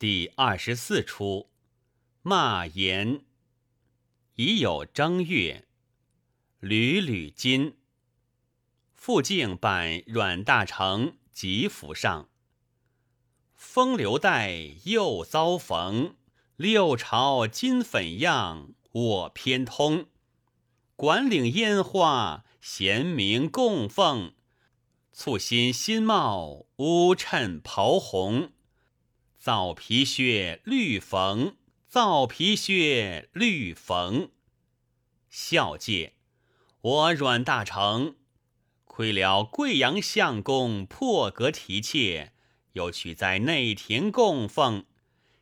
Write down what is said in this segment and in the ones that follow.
第二十四出，骂言。已有正月，屡屡金。复敬版阮大铖吉府上。风流带又遭逢，六朝金粉样我偏通。管领烟花，贤明供奉。簇新新帽，乌衬袍红。皂皮靴绿缝，皂皮靴绿缝。孝介，我阮大铖，亏了贵阳相公破格提挈，又取在内廷供奉。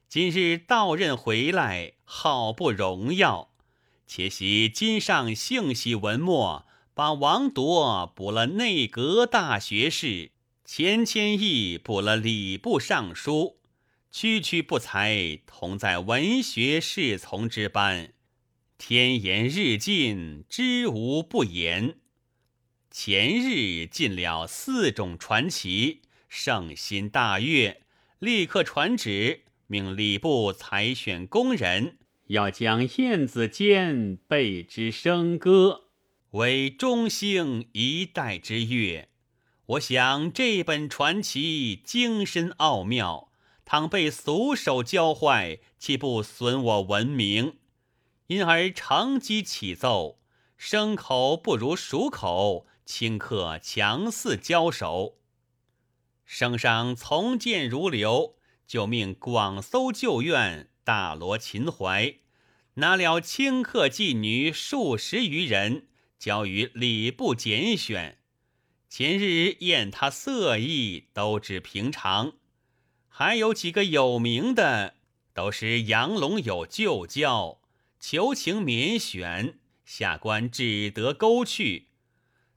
今日到任回来，好不荣耀。且喜今上幸喜文墨，把王铎补了内阁大学士，钱谦益补了礼部尚书。区区不才，同在文学侍从之班。天言日进，知无不言。前日进了四种传奇，圣心大悦，立刻传旨，命礼部采选工人，要将燕子间备之笙歌，为中兴一代之乐。我想这本传奇精深奥妙。倘被俗手教坏，岂不损我文明？因而乘机起奏，生口不如熟口，顷刻强似交手。圣上从谏如流，就命广搜旧院，大罗秦淮，拿了顷刻妓女数十余人，交与礼部拣选。前日验他色艺，都只平常。还有几个有名的，都是杨龙有旧交，求情免选，下官只得勾去。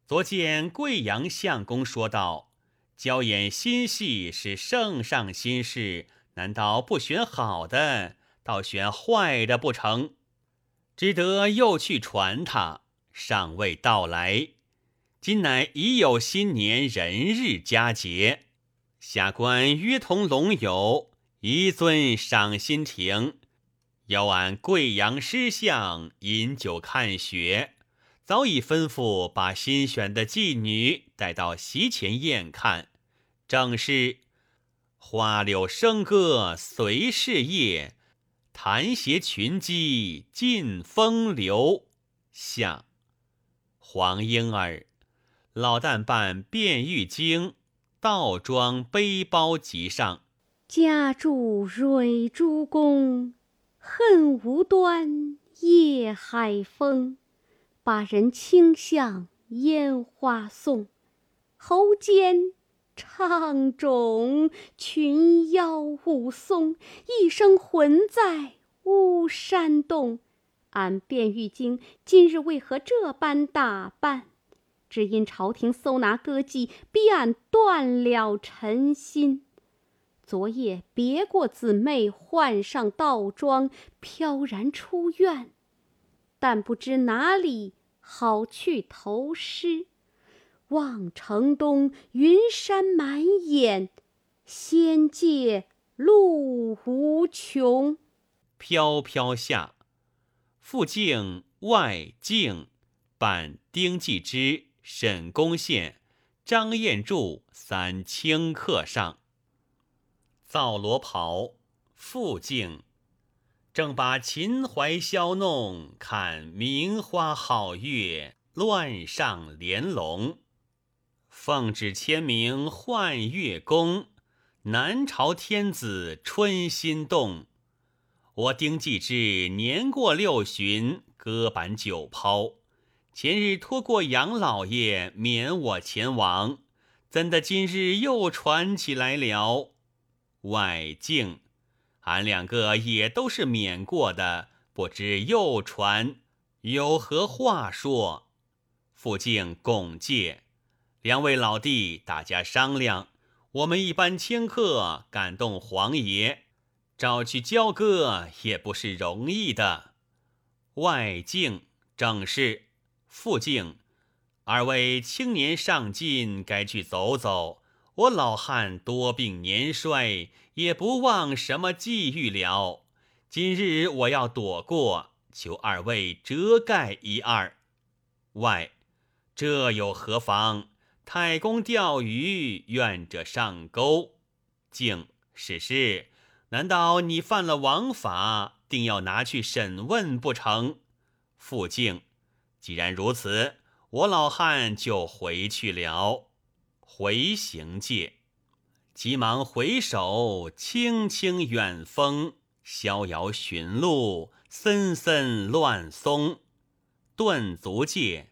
昨见贵阳相公说道：“交演新戏是圣上心事，难道不选好的，倒选坏的不成？”只得又去传他，尚未到来。今乃已有新年人日佳节。下官约同龙友一尊赏心亭，邀俺贵阳诗相饮酒看雪。早已吩咐把新选的妓女带到席前宴看。正是花柳笙歌随事业，弹弦群鸡尽风流。下黄莺儿，老旦扮卞玉京。倒装背包即上，家住蕊珠宫，恨无端夜海风。把人倾向烟花送，喉间唱种群妖舞松，一生魂在巫山洞。俺卞玉京今日为何这般打扮？只因朝廷搜拿歌妓，逼俺断了尘心。昨夜别过姊妹，换上道装，飘然出院。但不知哪里好去投诗。望城东云山满眼，仙界路无穷。飘飘下，复境外境，伴丁继之。沈公献、张彦柱三清客上，皂罗袍，复敬。正把秦淮消弄，看名花好月，乱上莲笼。奉旨签名换月宫，南朝天子春心动。我丁继之年过六旬，歌板酒抛。前日托过杨老爷免我前往，怎的今日又传起来了？外境，俺两个也都是免过的，不知又传有何话说？附敬拱介，两位老弟，大家商量。我们一般迁客感动皇爷，找去交割也不是容易的。外境正是。傅敬，二位青年上进，该去走走。我老汉多病年衰，也不忘什么际遇了。今日我要躲过，求二位遮盖一二。外，这又何妨？太公钓鱼，愿者上钩。敬是是，难道你犯了王法，定要拿去审问不成？傅敬，既然如此，我老汉就回去了。回行界，急忙回首，轻轻远风，逍遥寻路，森森乱松。顿足界。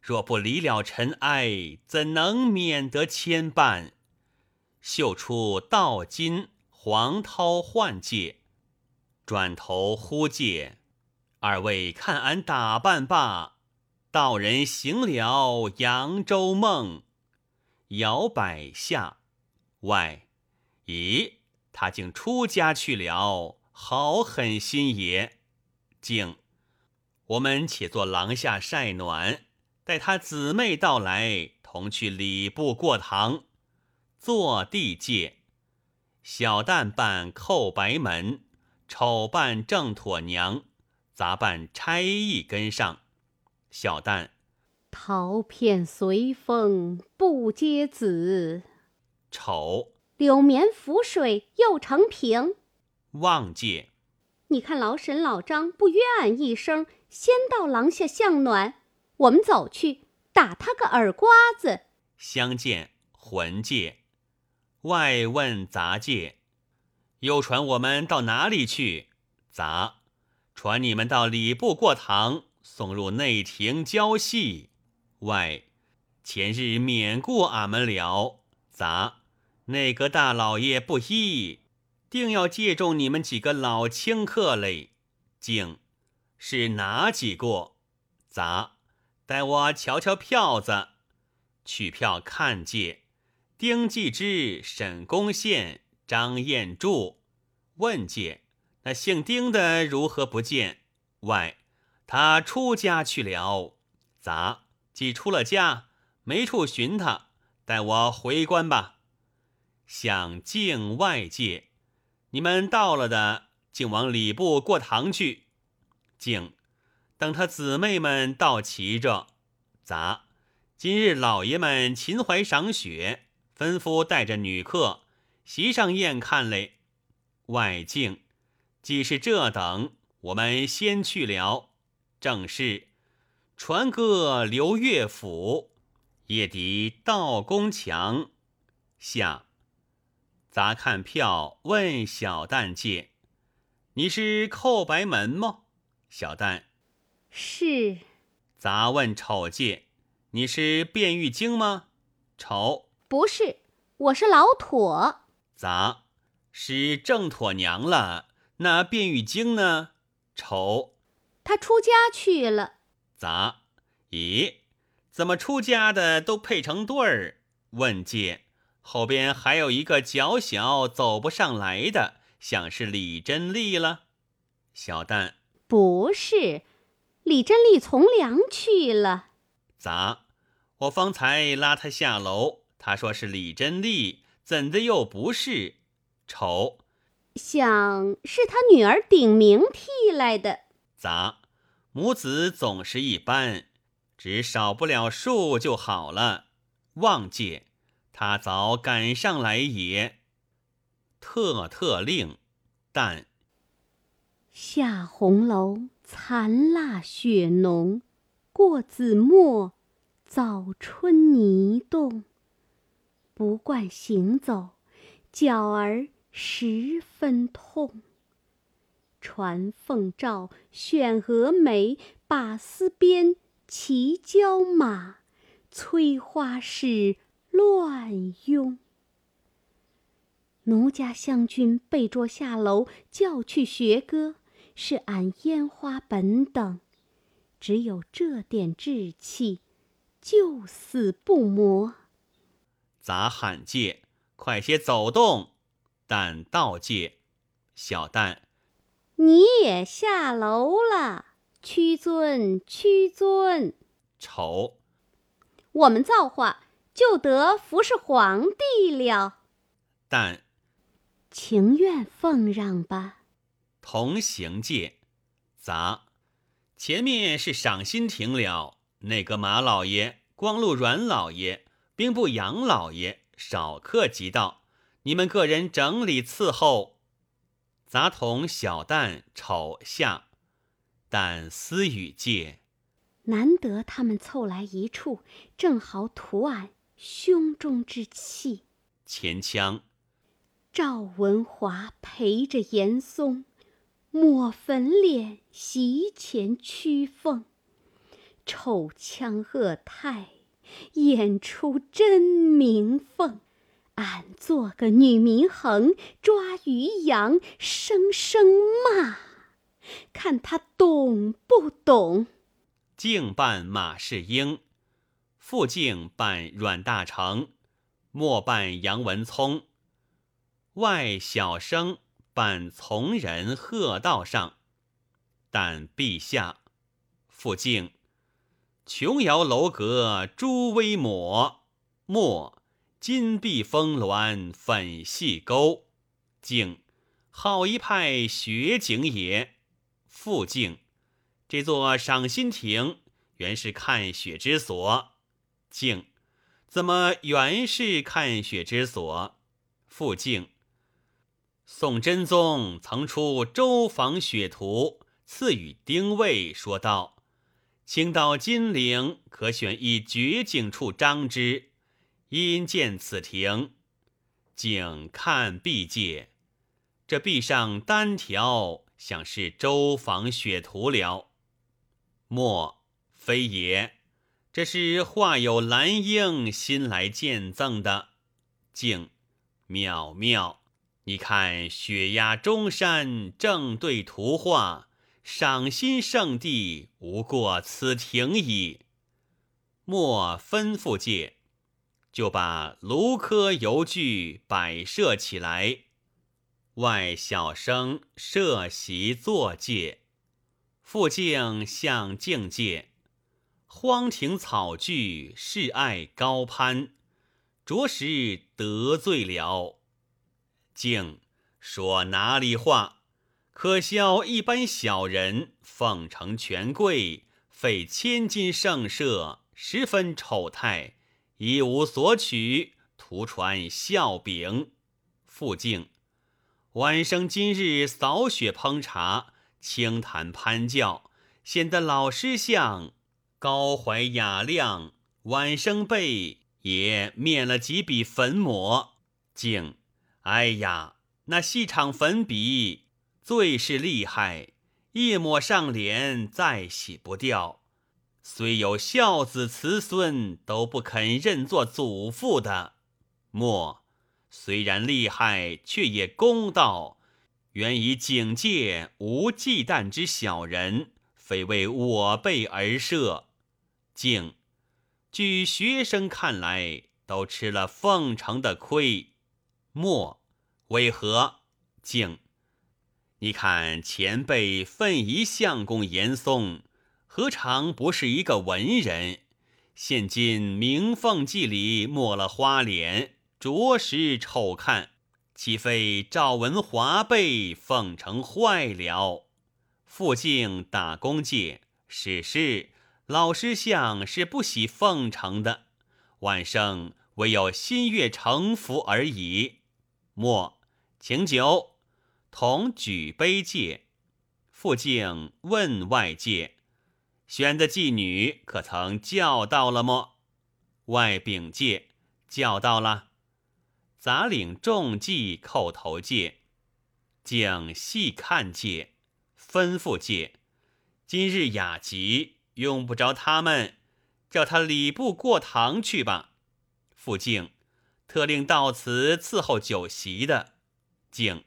若不离了尘埃，怎能免得牵绊？绣出道金黄涛换界，转头呼介，二位看俺打扮罢，道人行了扬州梦。摇摆下，外，咦，他竟出家去了，好狠心也！竟，我们且坐廊下晒暖。待他姊妹到来，同去礼部过堂，坐地界。小旦扮叩白门，丑扮正妥娘，杂扮差役跟上。小旦，桃片随风不接子。丑，柳绵浮水又成平。望界，你看老沈老张不约俺一声，先到廊下向暖。我们走去打他个耳瓜子。相见魂界，外问杂界，又传我们到哪里去？杂，传你们到礼部过堂，送入内廷交戏。外，前日免过俺们了。杂，内阁大老爷不依，定要借重你们几个老清客嘞。竟，是哪几个？杂。待我瞧瞧票子，取票看借，丁继之、沈公宪、张彦柱问界，那姓丁的如何不见？外，他出家去了。咋？既出了家，没处寻他。待我回关吧。想境外界，你们到了的，竟往礼部过堂去。竟。等他姊妹们到齐着，咋？今日老爷们秦淮赏雪，吩咐带着女客席上宴看嘞。外境既是这等，我们先去了。正是传歌刘乐府，夜笛道宫墙。下杂看票，问小旦借：“你是叩白门吗？”小旦。是，杂问丑借：“你是卞玉京吗？”丑不是，我是老妥。杂是郑妥娘了。那卞玉京呢？丑他出家去了。咋咦，怎么出家的都配成对儿？问界后边还有一个脚小走不上来的，想是李真丽了。小蛋不是。李真丽从良去了。咋？我方才拉他下楼，他说是李真丽，怎的又不是？丑，想是他女儿顶名替来的。咋？母子总是一般，只少不了数就好了。望界，他早赶上来也。特特令，但下红楼。残腊雪浓，过子墨，早春泥冻。不惯行走，脚儿十分痛。传凤诏，选蛾眉，把丝边，骑交马，催花市乱拥。奴家湘君被捉下楼，叫去学歌。是俺烟花本等，只有这点志气，就死不磨。杂喊介，快些走动。但道介，小旦，你也下楼了。屈尊，屈尊。丑，我们造化就得服侍皇帝了。但，情愿奉让吧。同行界，杂。前面是赏心亭了，那个马老爷、光禄阮老爷、兵部杨老爷少客即到，你们个人整理伺候。杂同小旦丑下，但私语介。难得他们凑来一处，正好图俺胸中之气。前腔。赵文华陪着严嵩，抹粉脸席前屈凤，丑腔恶态，演出真名凤。俺做个女民横，抓鱼羊，声声骂，看他懂不懂。敬扮马士英，副敬扮阮大铖，末扮杨文聪。外小生扮从人贺道上，但陛下复敬琼瑶楼阁朱微抹，末金碧峰峦粉细沟，静好一派雪景也。复静这座赏心亭原是看雪之所，静怎么原是看雪之所？复静。宋真宗曾出周访雪图，赐予丁谓，说道：“请到金陵，可选一绝景处张之。因见此亭，景看壁界，这壁上单条，想是周访雪图了。莫非也？这是画有兰英新来见赠的。景妙妙。”你看雪压中山，正对图画，赏心圣地，无过此亭矣。莫吩咐介，就把卢科油具摆设起来，外小生设席坐介，副敬向境界，荒庭草具，示爱高攀，着实得罪了。竟说哪里话？可笑一般小人奉承权贵，费千金盛设，十分丑态，一无所取，徒传笑柄。傅敬晚生今日扫雪烹茶，清谈攀教，显得老师相高怀雅量。晚生辈也免了几笔粉抹，竟。哎呀，那细长粉笔最是厉害，一抹上脸再洗不掉。虽有孝子慈孙，都不肯认作祖父的。莫虽然厉害，却也公道。原以警戒无忌惮之小人，非为我辈而设。敬据学生看来，都吃了奉承的亏。莫为何？敬，你看前辈奋仪相公严嵩，何尝不是一个文人？现今明凤记里抹了花脸，着实丑看。岂非赵文华被奉承坏了？傅敬打工界，是是，老师相是不喜奉承的。晚生唯有心悦诚服而已。莫请酒，同举杯戒。傅敬问外界：宣的妓女可曾叫到了么？外禀戒叫到了。杂领众妓叩头戒，敬细看戒，吩咐戒：今日雅集用不着他们，叫他礼部过堂去吧。傅敬。特令到此伺候酒席的，竟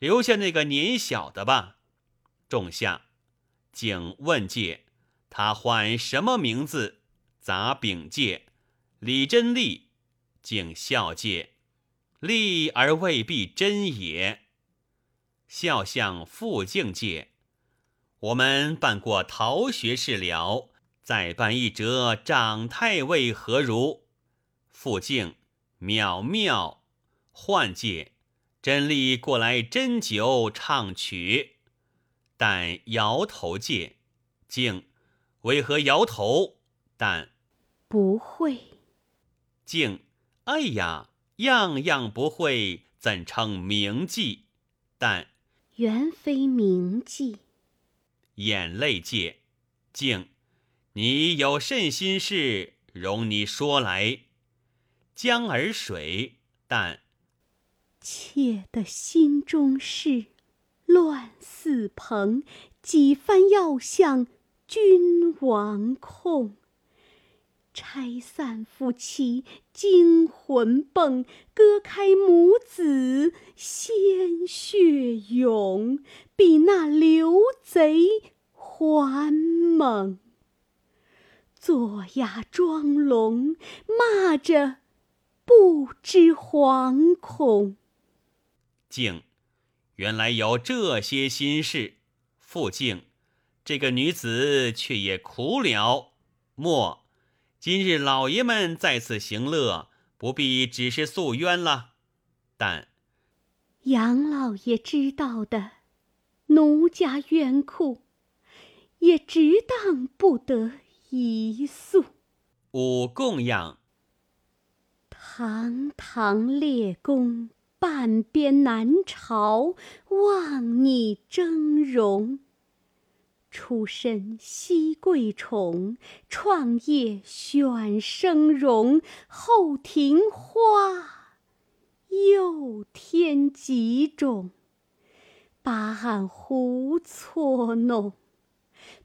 留下那个年小的吧。仲夏，竟问介，他唤什么名字？杂禀介，李真利。竟笑介，利而未必真也。笑向复敬介，我们办过逃学事了，再办一折长太尉何如？复敬。渺妙，幻界，真丽过来斟酒唱曲，但摇头戒。敬，为何摇头？但不会。静，哎呀，样样不会，怎称名妓？但原非名妓。眼泪界，静，你有甚心事？容你说来。江儿水。但妾的心中事，乱似蓬，几番要向君王控。拆散夫妻惊魂蹦，割开母子鲜血涌，比那刘贼还猛。坐哑装聋，骂着。不知惶恐。静，原来有这些心事。傅静，这个女子却也苦了。莫，今日老爷们在此行乐，不必只是诉冤了。但杨老爷知道的，奴家冤苦，也值当不得一诉。吾供养。堂堂列公，半边南朝，望你峥嵘。出身西贵宠，创业选生荣，后庭花，又添几种，把俺胡搓弄。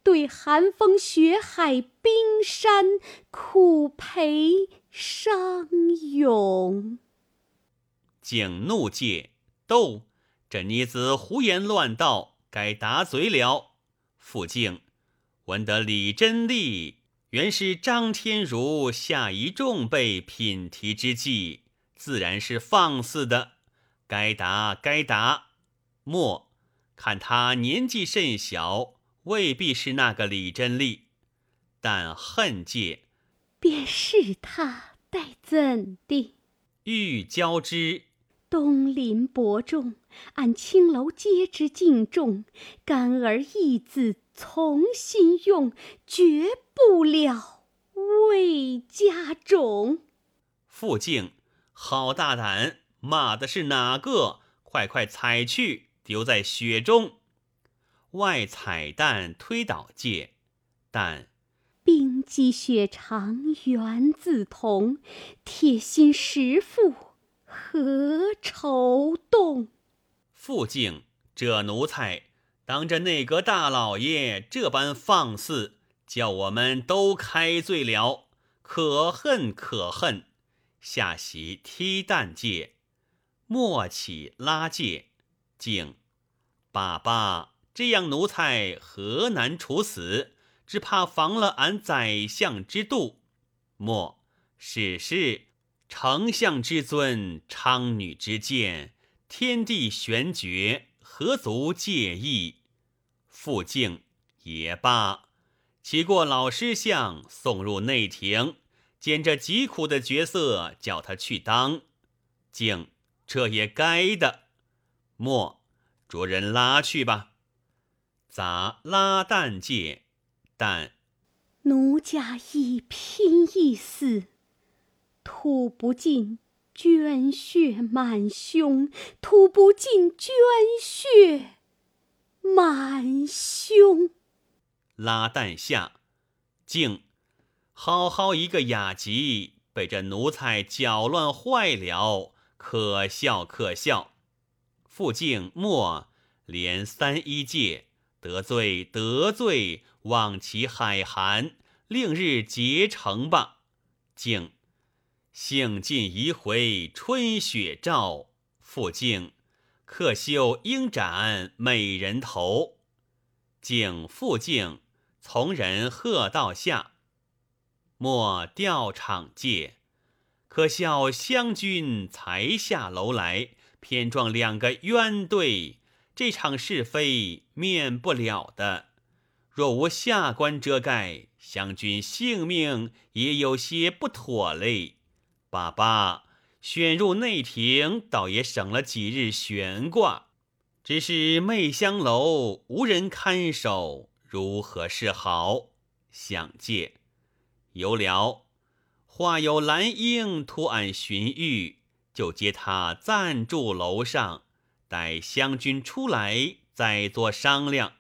对寒风雪海冰山，苦陪。伤勇，景怒戒斗，这妮子胡言乱道，该打嘴了。傅敬闻得李真丽原是张天如下一众辈品题之际，自然是放肆的，该答该答。莫看他年纪甚小，未必是那个李真丽，但恨戒。便是他，待怎地？欲交之，东临伯仲，按青楼皆知敬重。干儿义子从心用，绝不了魏家种。傅静，好大胆！骂的是哪个？快快踩去，丢在雪中。外彩蛋推倒界，但。冰肌雪肠缘自同，铁心石妇何愁动？傅敬，这奴才当着内阁大老爷这般放肆，叫我们都开罪了，可恨可恨！下席踢蛋戒，莫起拉戒，敬爸爸，这样奴才何难处死？只怕防了俺宰相之度。莫是是丞相之尊，昌女之见，天地玄绝，何足介意？傅敬也罢，起过老师相送入内廷，见这疾苦的角色，叫他去当。敬这也该的。莫着人拉去吧。咋拉蛋界？但奴家一拼一死，吐不尽捐血满胸，吐不尽捐血满胸。拉蛋下，竟好好一个雅集，被这奴才搅乱坏了，可笑可笑。傅静莫连三一戒，得罪得罪。望其海涵，令日结成吧。静，幸尽一回春雪照。复敬，客修应斩美人头。景复敬，从人贺道下。莫调场界，可笑湘君才下楼来，偏撞两个冤对，这场是非免不了的。若无下官遮盖，湘君性命也有些不妥嘞。爸爸，选入内廷，倒也省了几日悬挂。只是媚香楼无人看守，如何是好？想借有了，画有兰英图案寻玉，就接他暂住楼上，待湘军出来再作商量。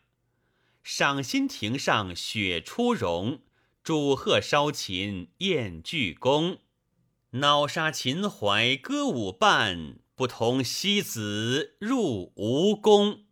赏心亭上雪初融，祝贺烧琴宴鞠躬，恼杀秦淮歌舞伴，不同西子入吴宫。